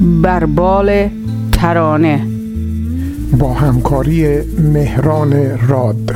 بربال ترانه. با همکاری مهران راد.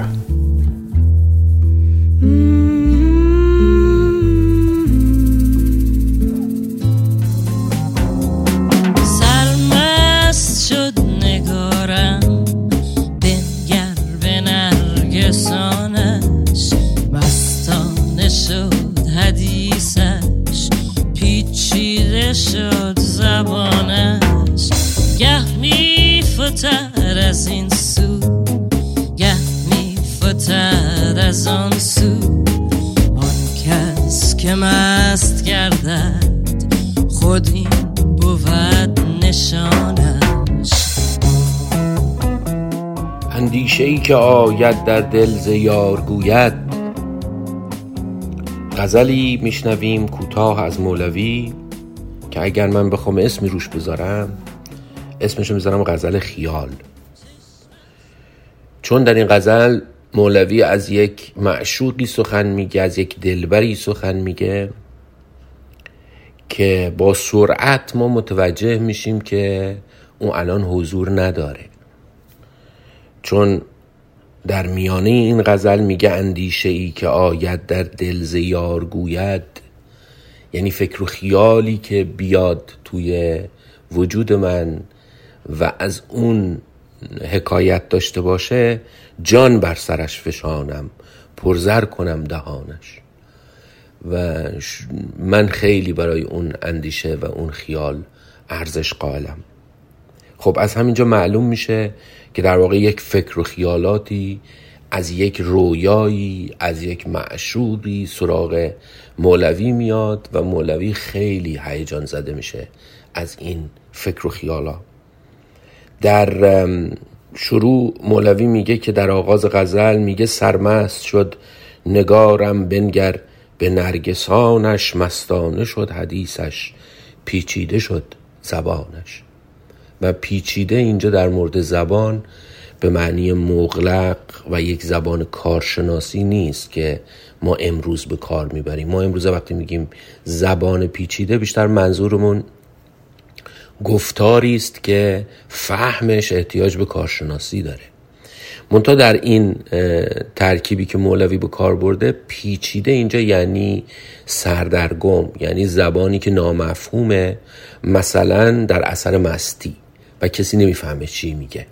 از این سو گه میفتد از آن سو. آن کس که مست گردد خود این بود نشانش. اندیشه ای که آید در دل زیار گوید. غزلی میشنویم کوتاه از مولوی که اگر من بخوام اسمی روش بذارم اسمشو می‌ذارم غزل خیال. چون در این غزل مولوی از یک معشوقی سخن میگه از یک دلبری سخن میگه که با سرعت ما متوجه میشیم که اون الان حضور نداره. چون در میانه این غزل میگه اندیشه ای که آید در دل زیار گوید. یعنی فکر و خیالی که بیاد توی وجود من و از اون حکایت داشته باشه جان بر سرش فشانم پرزر کنم دهانش. و من خیلی برای اون اندیشه و اون خیال ارزش قائلم. خب از همینجا معلوم میشه که در واقع یک فکر و خیالاتی از یک رویایی از یک معشوقی سراغ مولوی میاد و مولوی خیلی هیجان زده میشه از این فکر و خیالات در شروع مولوی میگه که در آغاز غزل میگه سرمست شد نگارم بنگر به نرگسانش مستانه شد حدیثش پیچیده شد زبانش. و پیچیده اینجا در مورد زبان به معنی مغلق و یک زبان کارشناسی نیست که ما امروز به کار می‌بریم. ما امروز وقتی میگیم زبان پیچیده بیشتر منظورمون گفتاری است که فهمش احتیاج به کارشناسی داره. منتها در این ترکیبی که مولوی به کار برده پیچیده اینجا یعنی سردرگم یعنی زبانی که نامفهومه مثلا در اثر مستی و کسی نمی‌فهمه چی میگه.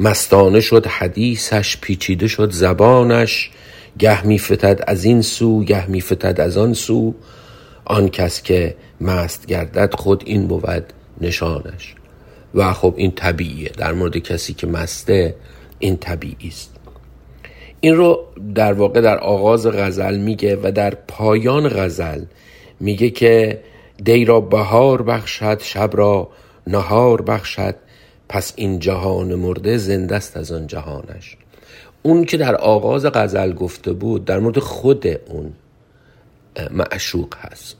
مستانه شد حدیثش پیچیده شد زبانش گه میفتد از این سو گه میفتد از آن سو. آن کس که مست گردد خود این بود. نشانش. و خب این طبیعیه. در مورد کسی که مسته این طبیعی است. این رو در واقع در آغاز غزل میگه و در پایان غزل میگه که دی را بهار بخشد شب را نهار بخشد پس این جهان مرده زنده است از آن جهانش. اون که در آغاز غزل گفته بود در مورد خود اون معشوق هست.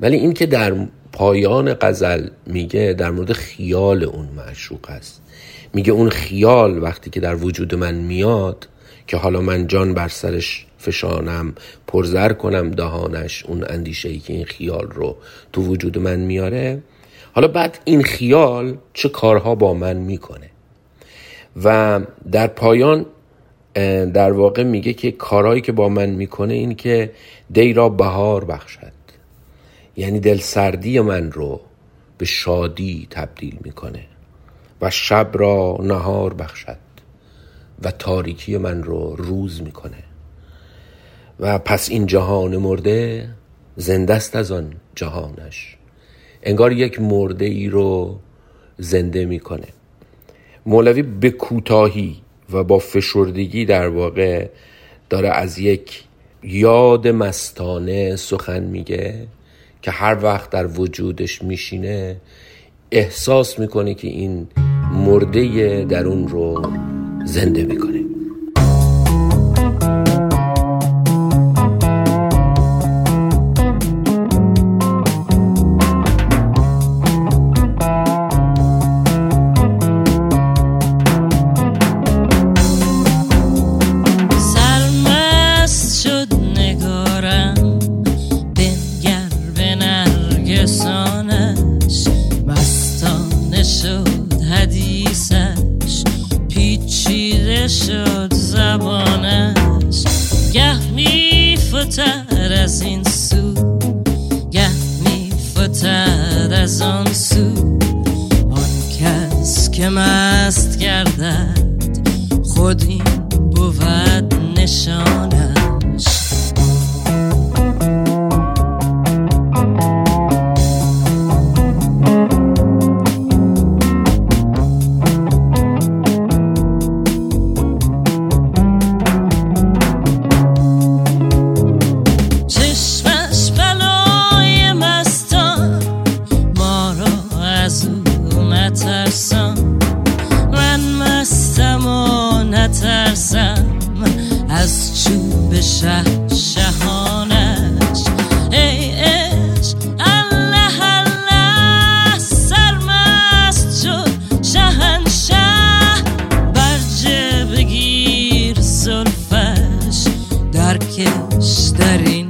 ولی این که در پایان غزل میگه در مورد خیال اون معشوق است. میگه اون خیال وقتی که در وجود من میاد که حالا من جان بر سرش فشانم پرزر کنم دهانش اون اندیشه ای که این خیال رو تو وجود من میاره حالا بعد این خیال چه کارها با من می‌کنه؟ و در پایان در واقع میگه که کارهایی که با من می‌کنه این که دی را بهار بخشد. یعنی دل سردی من رو به شادی تبدیل می‌کنه و شب را نهار بخشد و تاریکی من رو روز می‌کنه. و پس این جهان مرده زنده است از آن جهانش. انگار یک مرده ای رو زنده می‌کنه. مولوی به کوتاهی و با فشردگی در واقع داره از یک یاد مستانه سخن میگه. که هر وقت در وجودش میشینه احساس می‌کنه که این مرده درون رو زنده می‌کنه. شد زبانش گه میفتد از این سو. گه میفتد از آن سو. آن کس که مست گردد خود این بود نشان. شه شهانش ای عشق الله الله سرمست شد شهنشه برجه بگیر زلفش درکش در این